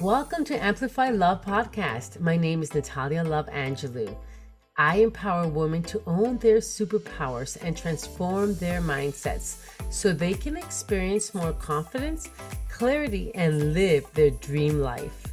Welcome to Amplify Love Podcast. My name is Natalia Love Angelou. I empower women to own their superpowers and transform their mindsets so they can experience more confidence, clarity, and live their dream life.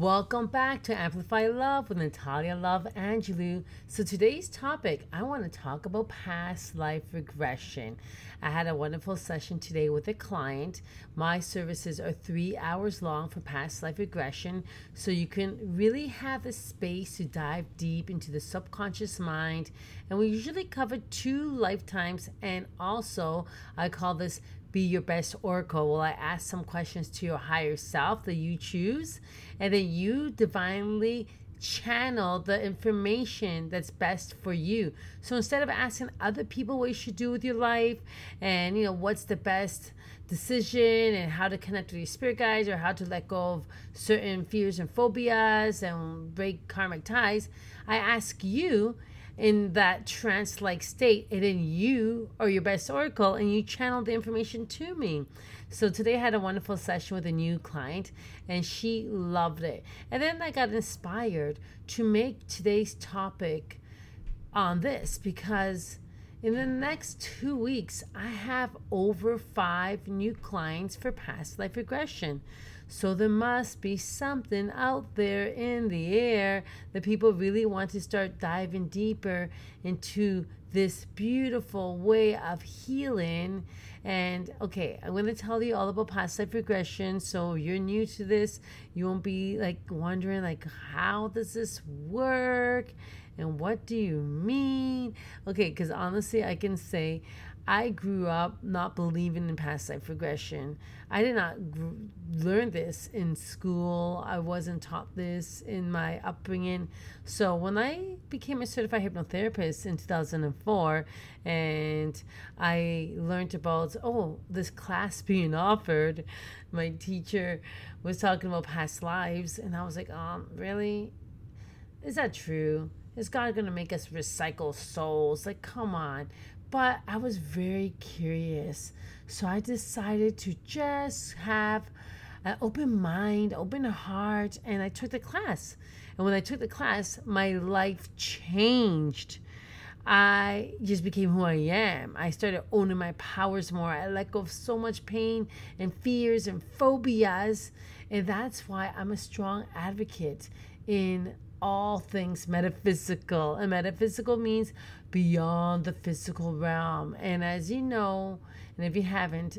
Welcome back to Amplify Love with Natalia Love Angelou. So today's topic, I want to talk about past life regression. I had a wonderful session today with a client. My services are three hours long for past life regression, so you can really have the space to dive deep into the subconscious mind. And we usually cover two lifetimes, and also I call this be your best oracle. Will I ask some questions to your higher self that you choose, and then you divinely channel the information that's best for you. So instead of asking other people what you should do with your life and you know what's the best decision and how to connect with your spirit guides or how to let go of certain fears and phobias and break karmic ties, I ask you in that trance like state, and then you are your best oracle and you channel the information to me. So today I had a wonderful session with a new client and she loved it. And then I got inspired to make today's topic on this because in the next two weeks, I have over five new clients for past life regression. So there must be something out there in the air that people really want to start diving deeper into this beautiful way of healing. And okay, I'm going to tell you all about past life regression. So you're new to this, you won't be like wondering like how does this work? And what do you mean? Okay, because honestly, I can say I grew up not believing in past life regression. I did not gr- learn this in school. I wasn't taught this in my upbringing. So when I became a certified hypnotherapist in 2004 and I learned about, oh, this class being offered, my teacher was talking about past lives. And I was like, um, really? Is that true? Is God going to make us recycle souls? Like, come on. But I was very curious. So I decided to just have an open mind, open heart, and I took the class. And when I took the class, my life changed. I just became who I am. I started owning my powers more. I let go of so much pain and fears and phobias. And that's why I'm a strong advocate in all things metaphysical. And metaphysical means beyond the physical realm. And as you know, and if you haven't,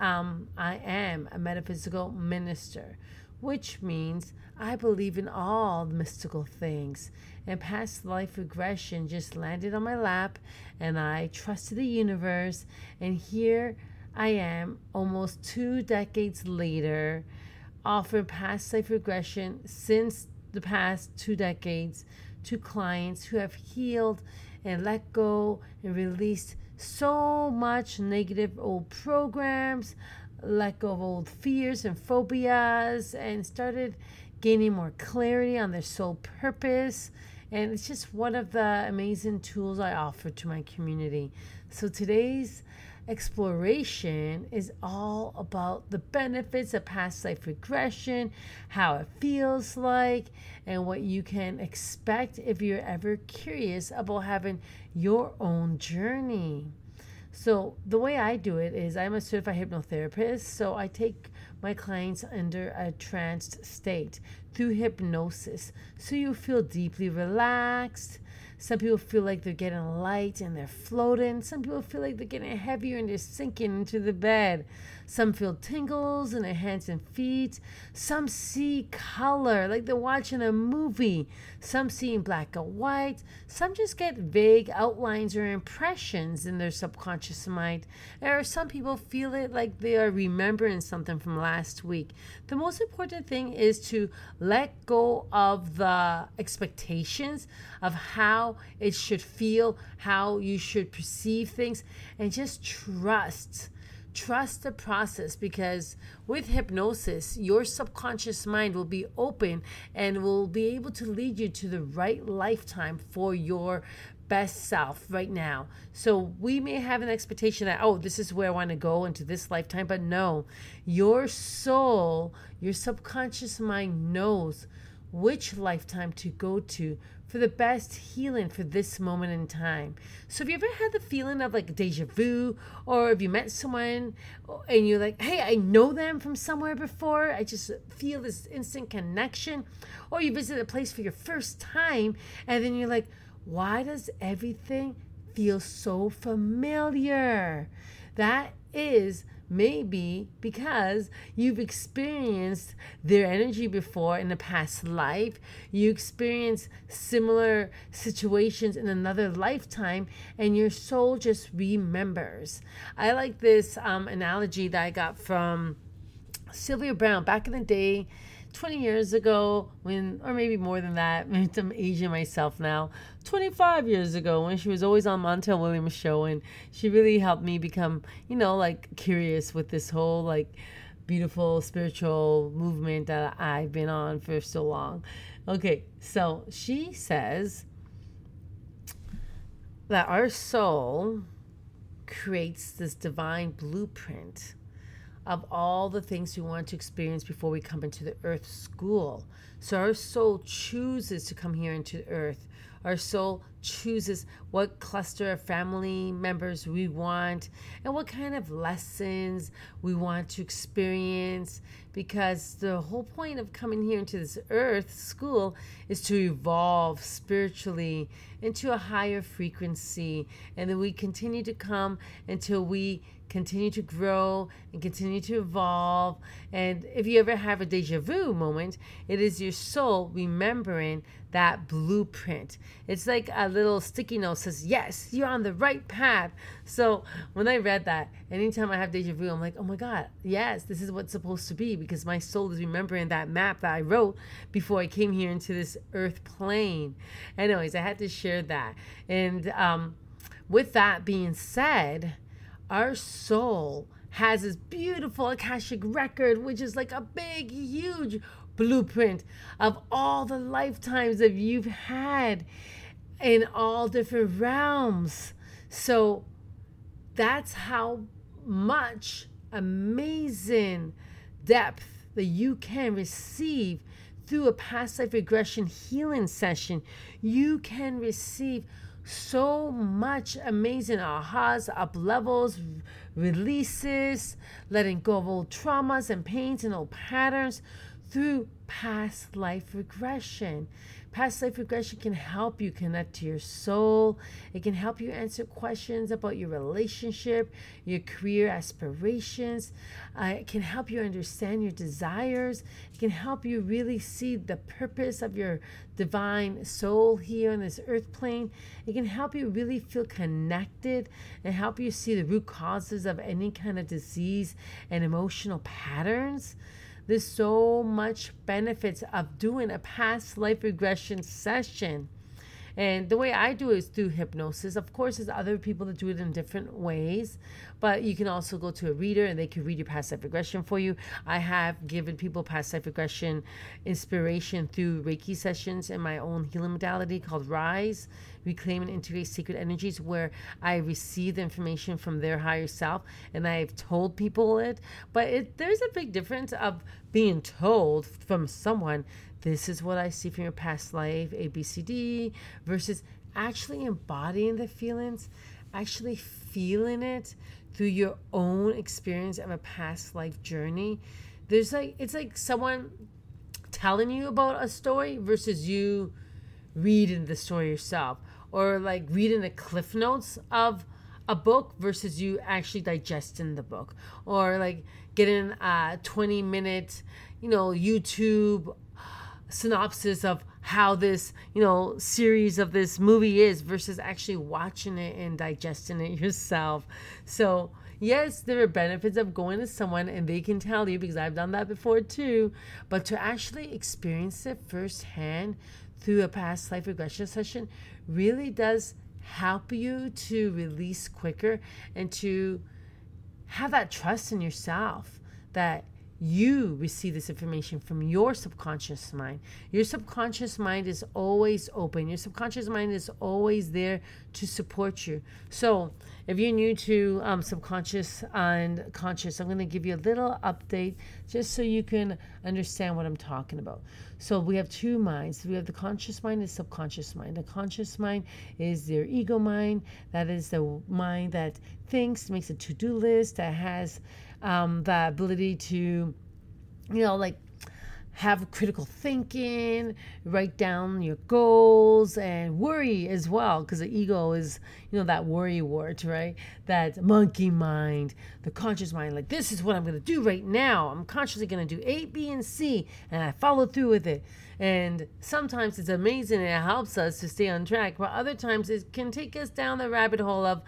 um, I am a metaphysical minister, which means I believe in all mystical things. And past life regression just landed on my lap, and I trusted the universe. And here I am, almost two decades later, offering past life regression since the past two decades to clients who have healed and let go and released so much negative old programs, let go of old fears and phobias, and started gaining more clarity on their soul purpose. And it's just one of the amazing tools I offer to my community. So today's exploration is all about the benefits of past life regression, how it feels like, and what you can expect if you're ever curious about having your own journey. So, the way I do it is I'm a certified hypnotherapist, so I take my clients under a tranced state through hypnosis. So you feel deeply relaxed some people feel like they're getting light and they're floating. Some people feel like they're getting heavier and they're sinking into the bed. Some feel tingles in their hands and feet. Some see color, like they're watching a movie. Some see in black and white. Some just get vague outlines or impressions in their subconscious mind. Or some people feel it like they are remembering something from last week. The most important thing is to let go of the expectations of how it should feel, how you should perceive things, and just trust trust the process because with hypnosis, your subconscious mind will be open and will be able to lead you to the right lifetime for your best self right now. So we may have an expectation that, oh, this is where I want to go into this lifetime. But no, your soul, your subconscious mind knows which lifetime to go to for the best healing for this moment in time. So, have you ever had the feeling of like deja vu, or if you met someone and you're like, hey, I know them from somewhere before, I just feel this instant connection, or you visit a place for your first time and then you're like, why does everything feel so familiar? That is maybe because you've experienced their energy before in a past life, you experienced similar situations in another lifetime, and your soul just remembers. I like this um, analogy that I got from Sylvia Browne back in the day. 20 years ago when or maybe more than that i'm aging myself now. 25 years ago when she was always on montel williams show and she really helped me become you know like curious with this whole like beautiful spiritual movement that i've been on for so long. Okay so she says that our soul creates this divine blueprint of all the things we want to experience before we come into the earth school. So our soul chooses to come here into the earth. Our soul chooses what cluster of family members we want and what kind of lessons we want to experience. Because the whole point of coming here into this earth school is to evolve spiritually into a higher frequency. And then we continue to come until we continue to grow and continue to evolve. And if you ever have a deja vu moment, it is your soul remembering that blueprint. It's like a little sticky note says, Yes, you're on the right path. So when I read that, anytime I have deja vu, I'm like, Oh my God, yes, this is what's supposed to be because my soul is remembering that map that I wrote before I came here into this earth plane. Anyways, I had to share that. And um, with that being said, our soul has this beautiful Akashic record, which is like a big, huge blueprint of all the lifetimes that you've had in all different realms. So that's how much amazing depth that you can receive through a past life regression healing session. You can receive so much amazing ahas, up levels, releases, letting go of old traumas and pains and old patterns through past life regression. Past life regression can help you connect to your soul. It can help you answer questions about your relationship, your career aspirations. Uh, it can help you understand your desires. It can help you really see the purpose of your divine soul here on this earth plane. It can help you really feel connected and help you see the root causes of any kind of disease and emotional patterns. There's so much benefits of doing a past life regression session. And the way I do it is through hypnosis. Of course, there's other people that do it in different ways, but you can also go to a reader and they can read your past life regression for you. I have given people past life regression inspiration through Reiki sessions in my own healing modality called Rise reclaim and integrate secret energies where I receive the information from their higher self and I've told people it. But it, there's a big difference of being told from someone, this is what I see from your past life, ABCD, versus actually embodying the feelings, actually feeling it through your own experience of a past life journey. There's like, it's like someone telling you about a story versus you reading the story yourself or like reading the cliff notes of a book versus you actually digesting the book or like getting a 20 minute you know youtube synopsis of how this you know series of this movie is versus actually watching it and digesting it yourself. So yes there are benefits of going to someone and they can tell you because i've done that before too but to actually experience it firsthand through a past life regression session really does help you to release quicker and to have that trust in yourself that you receive this information from your subconscious mind. Your subconscious mind is always open. Your subconscious mind is always there to support you. So, if you're new to um, subconscious and conscious, I'm going to give you a little update just so you can understand what I'm talking about. So, we have two minds we have the conscious mind and subconscious mind. The conscious mind is your ego mind, that is the mind that thinks, makes a to do list, that has um, the ability to, you know, like have critical thinking, write down your goals, and worry as well, because the ego is, you know, that worry word, right? That monkey mind, the conscious mind, like, this is what I'm to do right now. I'm consciously to do A, B, and C, and I follow through with it. And sometimes it's amazing it helps us to stay on track, but other times it can take us down the rabbit hole of,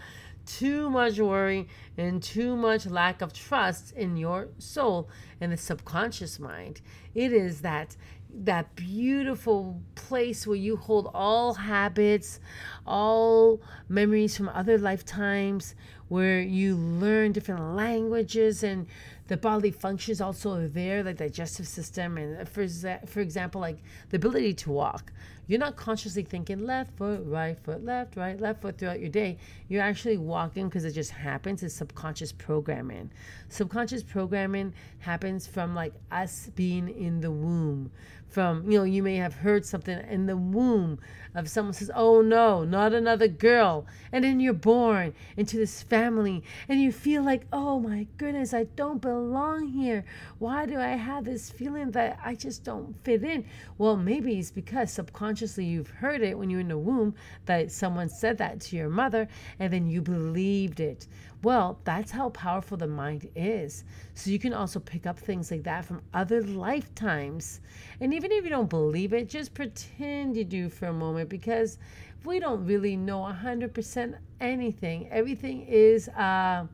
too much worry and too much lack of trust in your soul and the subconscious mind. It is that that beautiful place where you hold all habits, all memories from other lifetimes, where you learn different languages and the bodily functions also are there, like digestive system, and for for example, like the ability to walk. You're not consciously thinking left foot, right foot, left, right, left foot throughout your day. You're actually walking because it just happens. It's subconscious programming. Subconscious programming happens from like us being in the womb. From, you know, you may have heard something in the womb of someone says, Oh no, not another girl. And then you're born into this family and you feel like, Oh my goodness, I don't belong here. Why do I have this feeling that I just don't fit in? Well, maybe it's because subconsciously you've heard it when you're in the womb that someone said that to your mother and then you believed it. Well, that's how powerful the mind is. So you can also pick up things like that from other lifetimes. And even if you don't believe it, just pretend you do for a moment because we don't really know 100% anything. Everything is uh,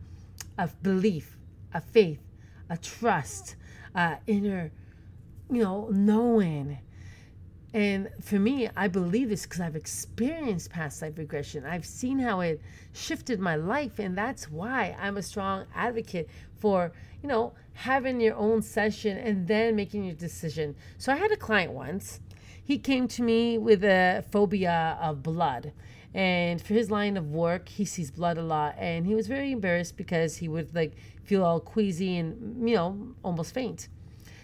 a belief, a faith, a trust, uh, inner, you know, knowing. And for me, I believe this because I've experienced past life regression. I've seen how it shifted my life. And that's why I'm a strong advocate for, you know, having your own session and then making your decision. So I had a client once. He came to me with a phobia of blood. And for his line of work, he sees blood a lot. And he was very embarrassed because he would like feel all queasy and, you know, almost faint.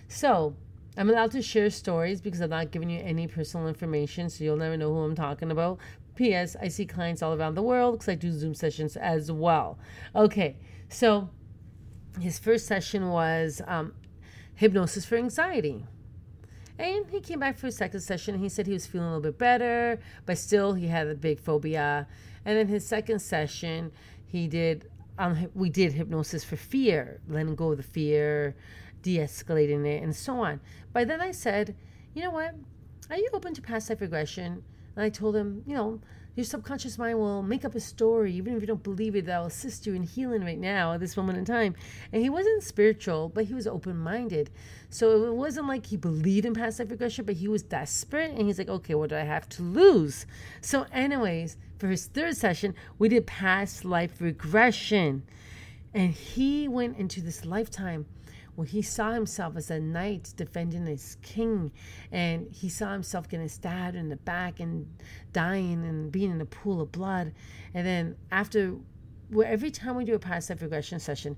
So I'm allowed to share stories because I'm not giving you any personal information, so you'll never know who I'm talking about. P.S. I see clients all around the world because I do Zoom sessions as well. Okay, so his first session was um, hypnosis for anxiety. And he came back for his second session he said he was feeling a little bit better, but still he had a big phobia. And then his second session, he did um, we did hypnosis for fear, letting go of the fear, de escalating it, and so on. By then I said, you know what? Are you open to past life regression? And I told him, you know, your subconscious mind will make up a story, even if you don't believe it, that will assist you in healing right now at this moment in time. And he wasn't spiritual, but he was open minded. So it wasn't like he believed in past life regression, but he was desperate. And he's like, okay, what do I have to lose? So, anyways, for his third session, we did past life regression. And he went into this lifetime where he saw himself as a knight defending his king, and he saw himself getting stabbed in the back and dying and being in a pool of blood. And then after, where every time we do a past life regression session,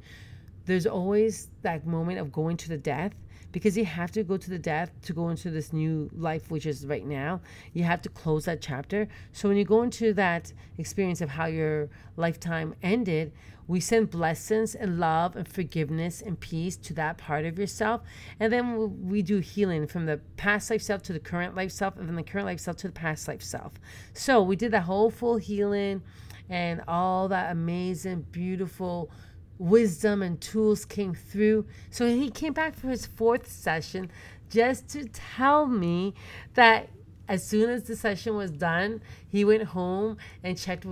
there's always that moment of going to the death because you have to go to the death to go into this new life, which is right now. You have to close that chapter. So when you go into that experience of how your lifetime ended, we send blessings and love and forgiveness and peace to that part of yourself. And then we do healing from the past life self to the current life self, and from the current life self to the past life self. So we did that whole full healing and all that amazing, beautiful wisdom and tools came through. So he came back for his fourth session just to tell me that as soon as the session was done, he went home and checked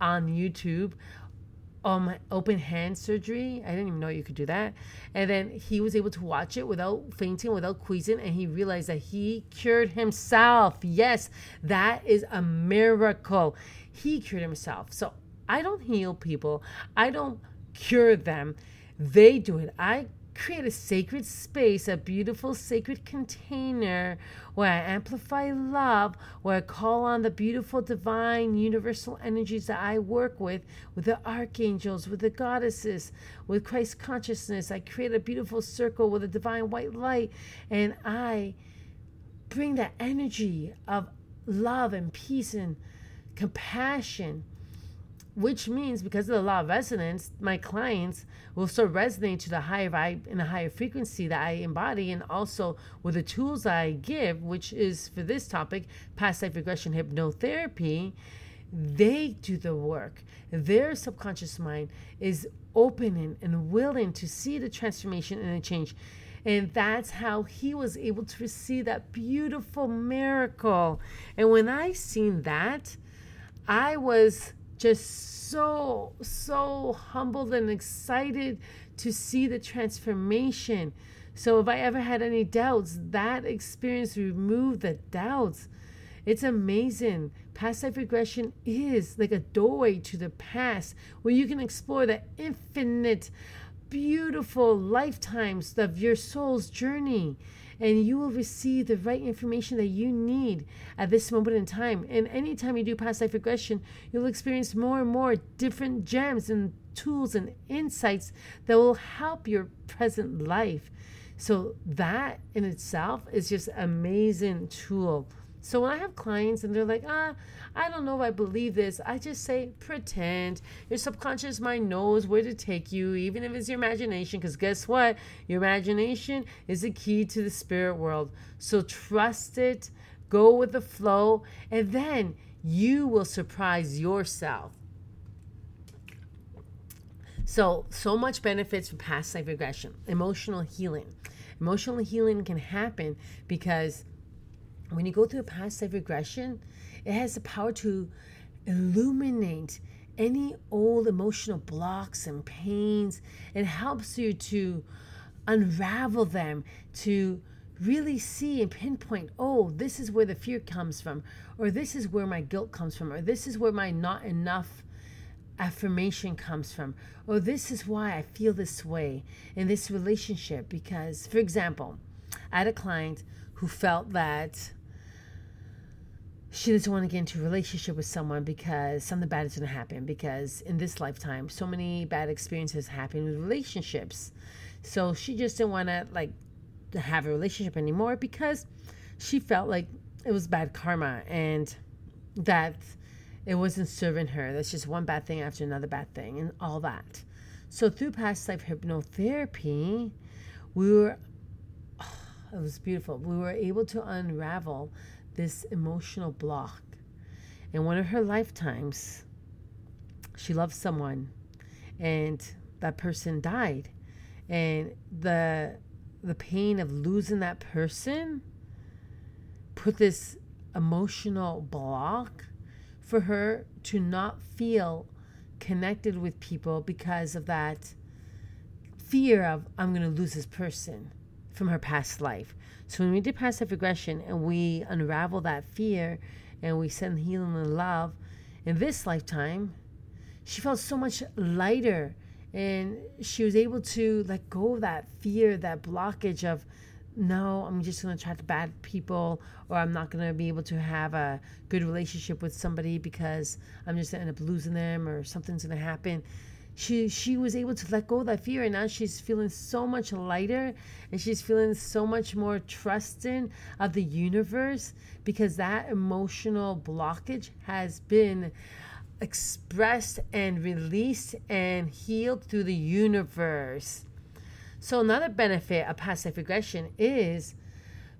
on YouTube um open hand surgery. I didn't even know you could do that. And then he was able to watch it without fainting, without queasing, and he realized that he cured himself. Yes, that is a miracle. He cured himself. So I don't heal people. I don't cure them. They do it. I create a sacred space, a beautiful sacred container where I amplify love, where I call on the beautiful divine universal energies that I work with, with the archangels, with the goddesses, with Christ consciousness. I create a beautiful circle with a divine white light, and I bring that energy of love and peace and compassion which means because of the law of resonance, my clients will start resonating to the higher vibe and the higher frequency that I embody, and also with the tools I give, which is for this topic, past life regression hypnotherapy. They do the work. Their subconscious mind is open and willing to see the transformation and the change. And that's how he was able to receive that beautiful miracle. And when I seen that, I was just so, so humbled and excited to see the transformation. So, if I ever had any doubts, that experience removed the doubts. It's amazing. Past life regression is like a doorway to the past where you can explore the infinite, beautiful lifetimes of your soul's journey and you will receive the right information that you need at this moment in time. And anytime you do past life regression, you'll experience more and more different gems and tools and insights that will help your present life. So that in itself is just amazing tool. So when I have clients and they're like, ah, I don't know if I believe this. I just say, pretend. Your subconscious mind knows where to take you, even if it's your imagination. Because guess what? Your imagination is the key to the spirit world. So trust it, go with the flow, and then you will surprise yourself. So, so much benefits from past life regression, emotional healing. Emotional healing can happen because when you go through a past life regression, it has the power to illuminate any old emotional blocks and pains. It helps you to unravel them, to really see and pinpoint oh, this is where the fear comes from, or this is where my guilt comes from, or this is where my not enough affirmation comes from, or this is why I feel this way in this relationship. Because, for example, I had a client who felt that she doesn't want to get into a relationship with someone because something bad is going to happen because in this lifetime so many bad experiences happen with relationships. So she just didn't want to like have a relationship anymore because she felt like it was bad karma and that it wasn't serving her. That's just one bad thing after another bad thing and all that. So through past life hypnotherapy we were oh, it was beautiful. We were able to unravel this emotional block. In one of her lifetimes, she loved someone and that person died. And the the pain of losing that person put this emotional block for her to not feel connected with people because of that fear of I'm going to lose this person from her past life. So when we do passive regression and we unravel that fear and we send healing and love in this lifetime, she felt so much lighter and she was able to let go of that fear, that blockage of no, I'm just going to attract bad people, or I'm not going to be able to have a good relationship with somebody because I'm just going to end up losing them, or something's going to happen she she was able to let go of that fear and now she's feeling so much lighter and she's feeling so much more trusting of the universe because that emotional blockage has been expressed and released and healed through the universe. So another benefit of past life regression is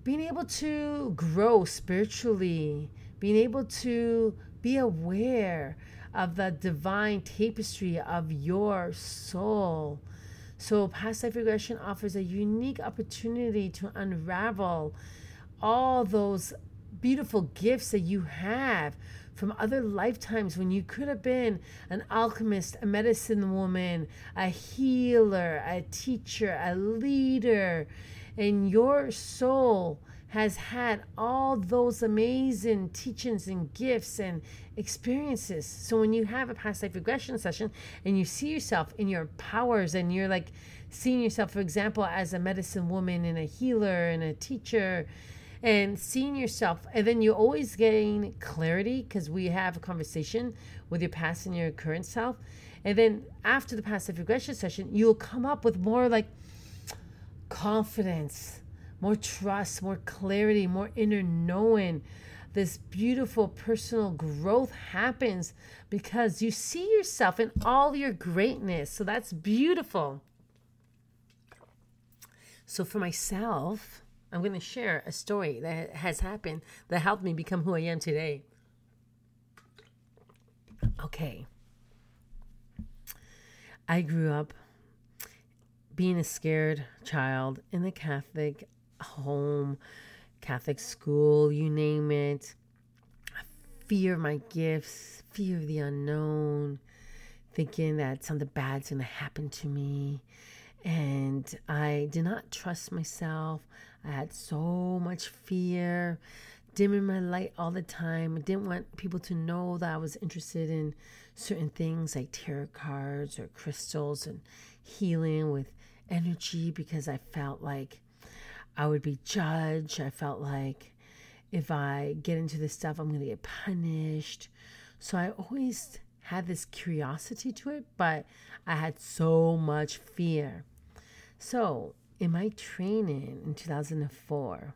being able to grow spiritually being able to be aware of the divine tapestry of your soul. So, past life regression offers a unique opportunity to unravel all those beautiful gifts that you have from other lifetimes when you could have been an alchemist, a medicine woman, a healer, a teacher, a leader, and your soul has had all those amazing teachings and gifts and experiences. So when you have a past life regression session and you see yourself in your powers and you're like seeing yourself, for example, as a medicine woman and a healer and a teacher and seeing yourself and then you're always gain clarity because we have a conversation with your past and your current self and then after the past life regression session you'll come up with more like confidence more trust more clarity more inner knowing this beautiful personal growth happens because you see yourself in all your greatness so that's beautiful so for myself I'm going to share a story that has happened that helped me become who I am today. Okay. I grew up being a scared child in a Catholic home, Catholic school, you name it. Fear my gifts, fear of the unknown, thinking that something bad's going to happen to me. And I did not trust myself. I had so much fear, dimming my light all the time. I didn't want people to know that I was interested in certain things like tarot cards or crystals and healing with energy because I felt like I would be judged. I felt like if I get into this stuff, I'm going to get punished. So I always had this curiosity to it, but I had so much fear. So in my training in 2004,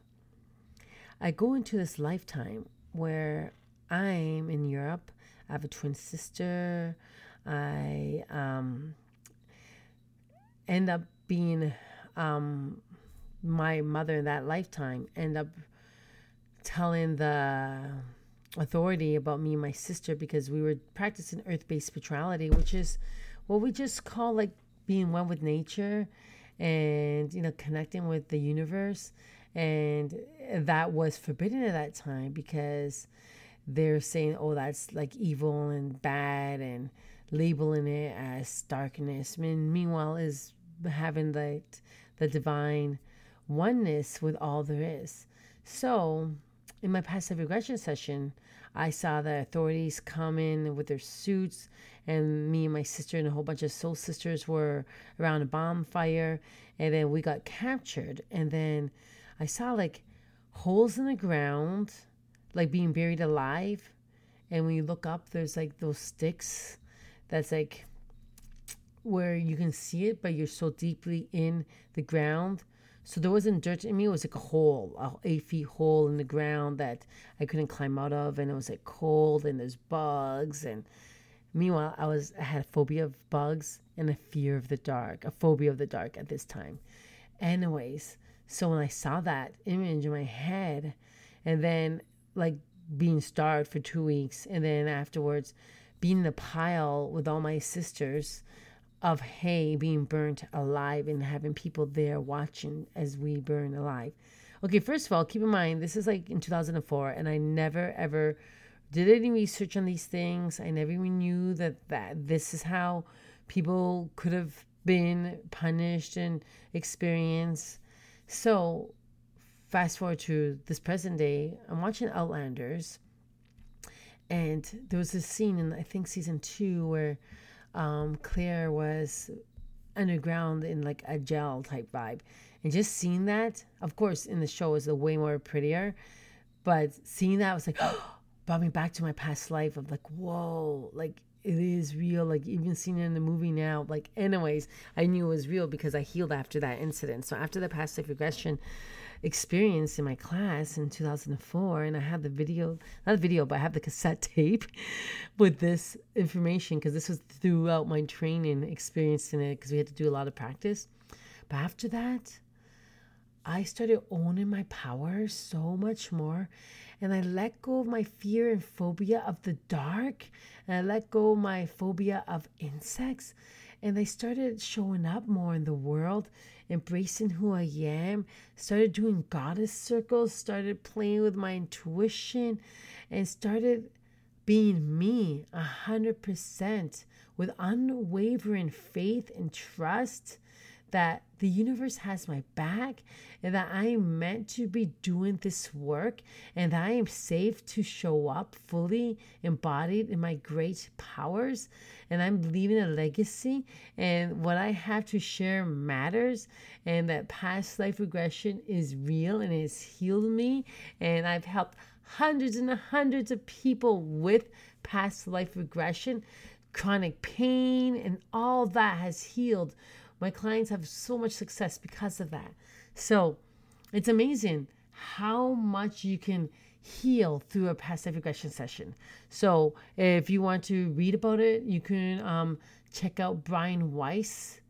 I go into this lifetime where I'm in Europe. I have a twin sister. I um, end up being um, my mother in that lifetime. End up telling the authority about me and my sister because we were practicing earth-based spirituality, which is what we just call like being one with nature and you know connecting with the universe and that was forbidden at that time because they're saying oh that's like evil and bad and labeling it as darkness I mean, meanwhile is having the the divine oneness with all there is so in my past regression session I saw the authorities come in with their suits, and me and my sister and a whole bunch of soul sisters were around a bonfire, and then we got captured. And then I saw like holes in the ground, like being buried alive. And when you look up, there's like those sticks that's like where you can see it, but you're so deeply in the ground so there wasn't dirt in me. It was like a hole, a eight feet hole in the ground that I couldn't climb out of, and it was like cold, and there's bugs. And meanwhile, I was I had a phobia of bugs and a fear of the dark, a phobia of the dark at this time. Anyways, so when I saw that image in my head, and then like being starved for two weeks, and then afterwards being in a pile with all my sisters of hay being burnt alive and having people there watching as we burn alive. Okay, first of all, keep in mind this is like in 2004, and I never ever did any research on these things. I never even knew that that this is how people could have been punished and experienced. So, fast forward to this present day, I'm watching Outlanders, and there was this scene in I think season two where um, Claire was underground in like a gel type vibe. And just seeing that, of course, in the show a way more prettier, but seeing that was like, brought me back to my past life of like, whoa, like it is real. Like even seeing it in the movie now, like anyways, I knew it was real because I healed after that incident. So after the past life regression, experience in my class in 2004 and i had the video not the video but i have the cassette tape with this information because this was throughout my training experience in it because we had to do a lot of practice. But after that i started owning my power so much more and i let go of my fear and phobia of the dark and i let go my phobia of insects and they started showing up more in the world, embracing who I am, started doing goddess circles, started playing with my intuition, and started being me a hundred percent with unwavering faith and trust that the universe has my back and that I am meant to be doing this work and that I am safe to show up fully embodied in my great powers and I'm leaving a legacy and what I have to share matters and that past life regression is real and it has healed me and I've helped hundreds and hundreds of people with past life regression chronic pain and all that has healed my clients have so much success because of that. So it's amazing how much you can heal through a past life regression session. So if you want to read about it, you can um, check out Brian Weiss.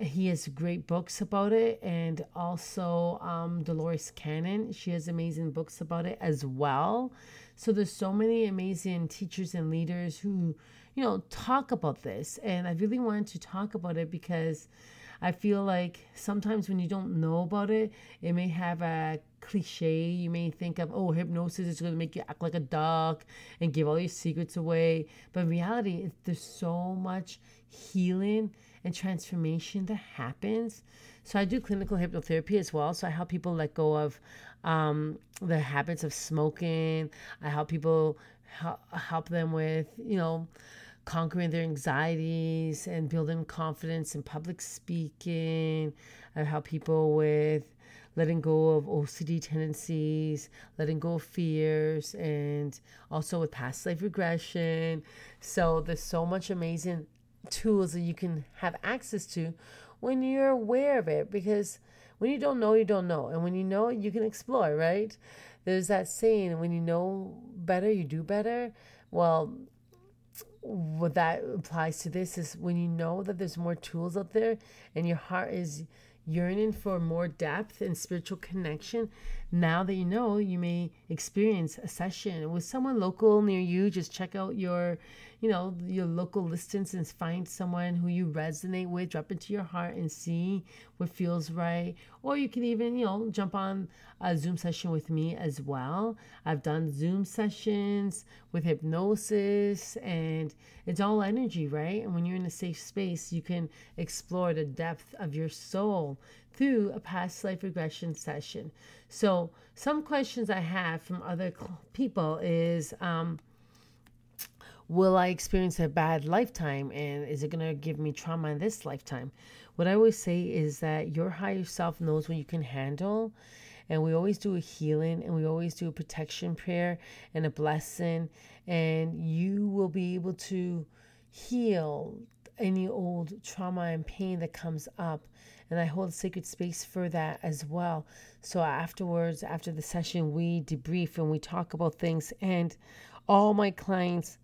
He has great books about it, and also um, Dolores Cannon. She has amazing books about it as well. So there's so many amazing teachers and leaders who you know, talk about this. And I really wanted to talk about it because I feel like sometimes when you don't know about it, it may have a cliche. You may think of, oh, hypnosis is going to make you act like a duck and give all your secrets away. But in reality, there's so much healing and transformation that happens. So I do clinical hypnotherapy as well. So I help people let go of um, the habits of smoking. I help people help them with, you know, conquering their anxieties and building confidence in public speaking. I help people with letting go of OCD tendencies, letting go of fears, and also with past life regression. So there's so much amazing tools that you can have access to when you're aware of it because when you don't know, you don't know. And when you know, you can explore, right? There's that saying, when you know better, you do better. Well, what that applies to this is when you know that there's more tools out there and your heart is yearning for more depth and spiritual connection, now that you know, you may experience a session with someone local near you. Just check out your you know, your local listings and find someone who you resonate with, drop into your heart and see what feels right. Or you can even, you know, jump on a Zoom session with me as well. I've done Zoom sessions with hypnosis and it's all energy, right? And when you're in a safe space, you can explore the depth of your soul through a past life regression session. So, some questions I have from other people is, um, will I experience a bad lifetime and is it going to give me trauma in this lifetime? What I always say is that your higher self knows what you can handle. And we always do a healing and we always do a protection prayer and a blessing. And you will be able to heal any old trauma and pain that comes up. And I hold sacred space for that as well. So afterwards, after the session, we debrief and we talk about things. And all my clients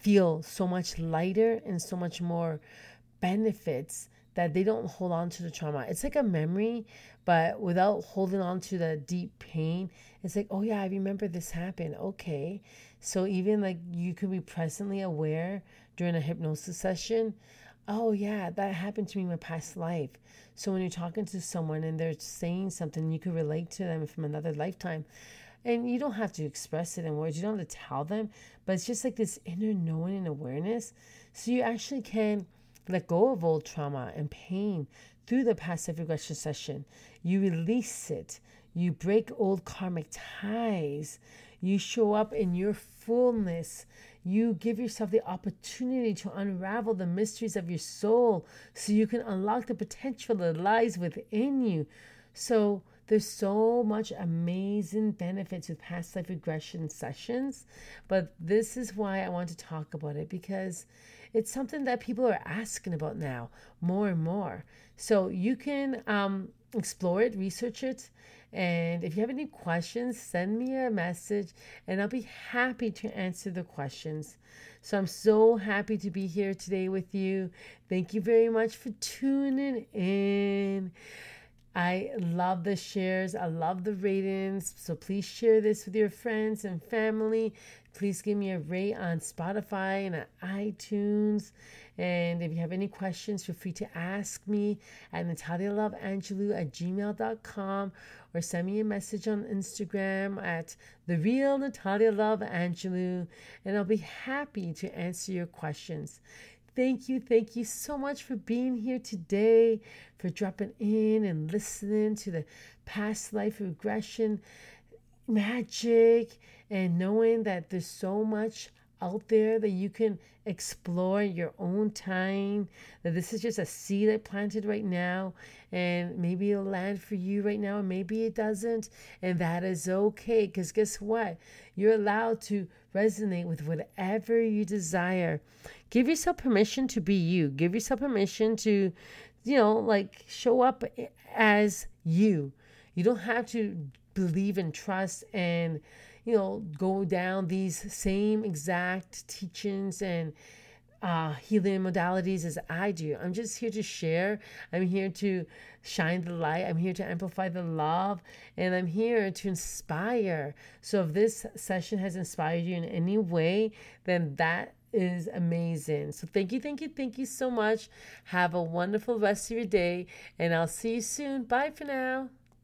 feel so much lighter and so much more benefits that they don't hold on to the trauma. It's like a memory, but without holding on to the deep pain, it's like, oh yeah, I remember this happened. Okay. So even like you could be presently aware during a hypnosis session, oh yeah, that happened to me in my past life. So when you're talking to someone and they're saying something, you could relate to them from another lifetime. And you don't have to express it in words, you don't have to tell them, but it's just like this inner knowing and awareness. So you actually can let go of old trauma and pain through the past life regression session. You release it, you break old karmic ties, you show up in your fullness. You give yourself the opportunity to unravel the mysteries of your soul so you can unlock the potential that lies within you. So, there's so much amazing benefits with past life regression sessions, but this is why I want to talk about it because it's something that people are asking about now more and more. So you can um, explore it, research it, and if you have any questions, send me a message and I'll be happy to answer the questions. So I'm so happy to be here today with you. Thank you very much for tuning in. I love the shares. I love the ratings. So please share this with your friends and family. Please give me a rate on Spotify and iTunes. And if you have any questions, feel free to ask me at natalialoveangelou at gmail.com or send me a message on Instagram at the real Natalia Love Angelou, and I'll be happy to answer your questions. thank you, thank you so much for being here today, for dropping in and listening to the past life regression magic and knowing that there's so much out there that you can explore your own time. That this is just a seed I planted right now, and maybe it'll land for you right now, and maybe it doesn't, and that is okay. Because guess what? You're allowed to resonate with whatever you desire. Give yourself permission to be you. Give yourself permission to, you know, like show up as you. You don't have to believe and trust and you know, go down these same exact teachings and uh, healing modalities as I do. I'm just here to share. I'm here to shine the light. I'm here to amplify the love. And I'm here to inspire. So if this session has inspired you in any way, then that is amazing. So thank you, thank you, thank you so much. Have a wonderful rest of your day. And I'll see you soon. Bye for now.